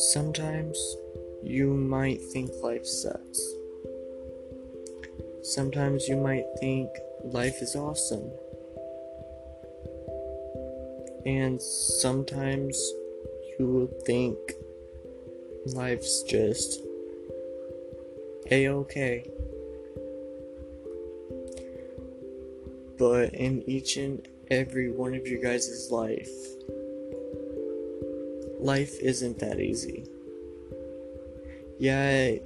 Sometimes you might think life sucks. Sometimes you might think life is awesome. And sometimes you will think life's just a okay. But in each and every one of your guys' life, life isn't that easy. Yeah,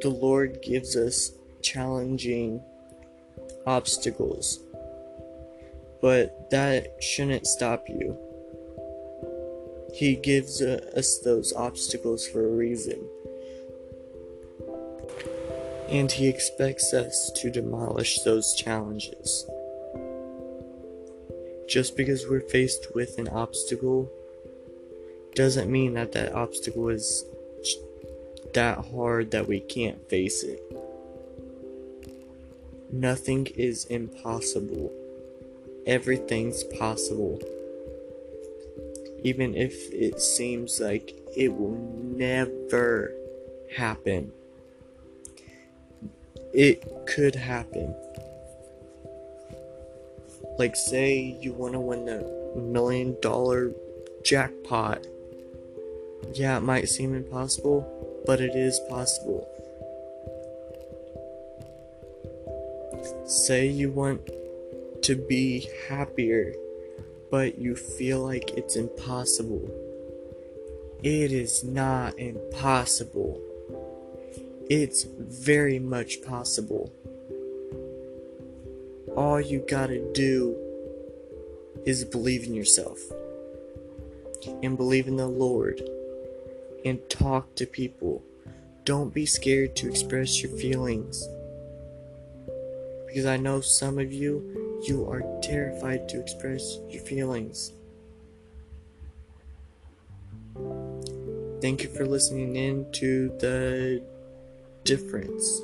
the Lord gives us challenging obstacles, but that shouldn't stop you. He gives uh, us those obstacles for a reason. And He expects us to demolish those challenges. Just because we're faced with an obstacle doesn't mean that that obstacle is that hard that we can't face it. Nothing is impossible. Everything's possible. Even if it seems like it will never happen, it could happen. Like, say you want to win the million dollar jackpot yeah, it might seem impossible, but it is possible. Say you want to be happier, but you feel like it's impossible. It is not impossible. It's very much possible. All you gotta do is believe in yourself and believe in the Lord and talk to people. Don't be scared to express your feelings. Because I know some of you, you are terrified to express your feelings. Thank you for listening in to the difference.